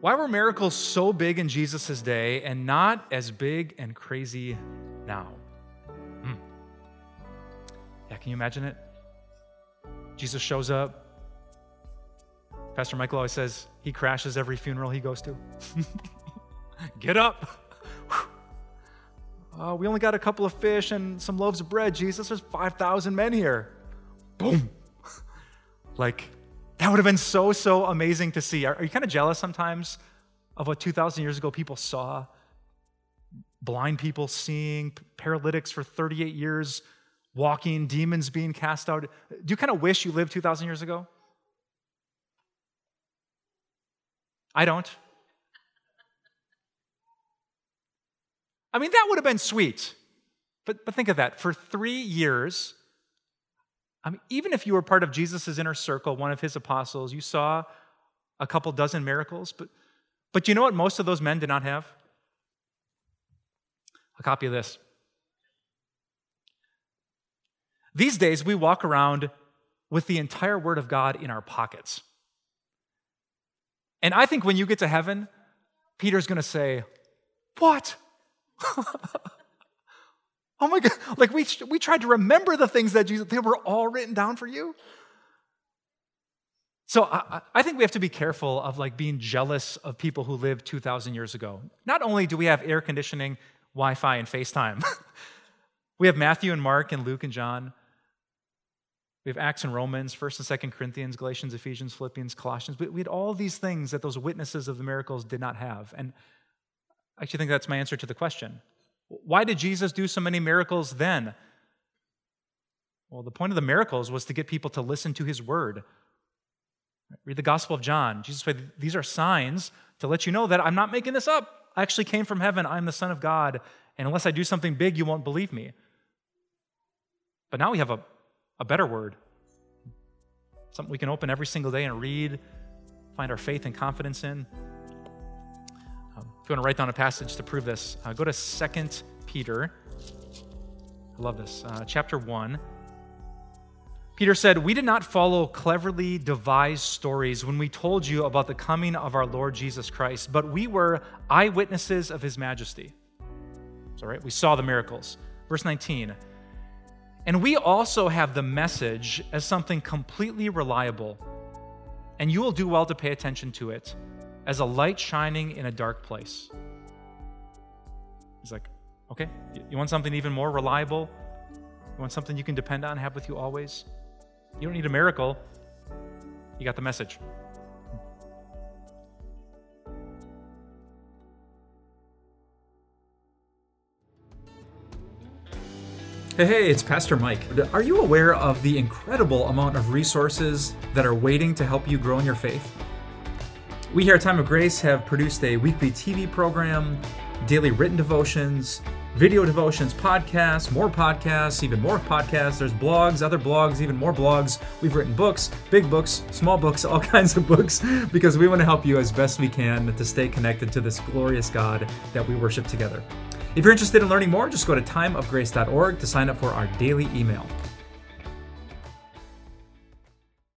Why were miracles so big in Jesus' day and not as big and crazy now? Hmm. Yeah, can you imagine it? Jesus shows up. Pastor Michael always says he crashes every funeral he goes to. Get up. Uh, we only got a couple of fish and some loaves of bread, Jesus. There's 5,000 men here. Boom. like, that would have been so, so amazing to see. Are, are you kind of jealous sometimes of what 2,000 years ago people saw? Blind people seeing, paralytics for 38 years walking, demons being cast out. Do you kind of wish you lived 2,000 years ago? I don't. I mean, that would have been sweet. But, but think of that. For three years, I mean, even if you were part of Jesus' inner circle, one of his apostles, you saw a couple dozen miracles, but, but you know what most of those men did not have? A copy of this. These days, we walk around with the entire Word of God in our pockets. And I think when you get to heaven, Peter's going to say, What? oh my God. Like we, we tried to remember the things that Jesus, they were all written down for you. So I, I, think we have to be careful of like being jealous of people who lived 2,000 years ago. Not only do we have air conditioning, Wi-Fi, and FaceTime, we have Matthew and Mark and Luke and John. We have Acts and Romans, 1st and 2nd Corinthians, Galatians, Ephesians, Philippians, Colossians. We we had all these things that those witnesses of the miracles did not have. And I actually think that's my answer to the question. Why did Jesus do so many miracles then? Well, the point of the miracles was to get people to listen to his word. Read the Gospel of John. Jesus said, These are signs to let you know that I'm not making this up. I actually came from heaven. I'm the Son of God. And unless I do something big, you won't believe me. But now we have a, a better word, something we can open every single day and read, find our faith and confidence in you want to write down a passage to prove this, uh, go to 2 Peter. I love this. Uh, chapter 1. Peter said, We did not follow cleverly devised stories when we told you about the coming of our Lord Jesus Christ, but we were eyewitnesses of his majesty. All right, we saw the miracles. Verse 19. And we also have the message as something completely reliable, and you will do well to pay attention to it as a light shining in a dark place. He's like, okay, you want something even more reliable? You want something you can depend on, have with you always? You don't need a miracle. You got the message. Hey, hey, it's Pastor Mike. Are you aware of the incredible amount of resources that are waiting to help you grow in your faith? We here at Time of Grace have produced a weekly TV program, daily written devotions, video devotions, podcasts, more podcasts, even more podcasts. There's blogs, other blogs, even more blogs. We've written books, big books, small books, all kinds of books, because we want to help you as best we can to stay connected to this glorious God that we worship together. If you're interested in learning more, just go to timeofgrace.org to sign up for our daily email.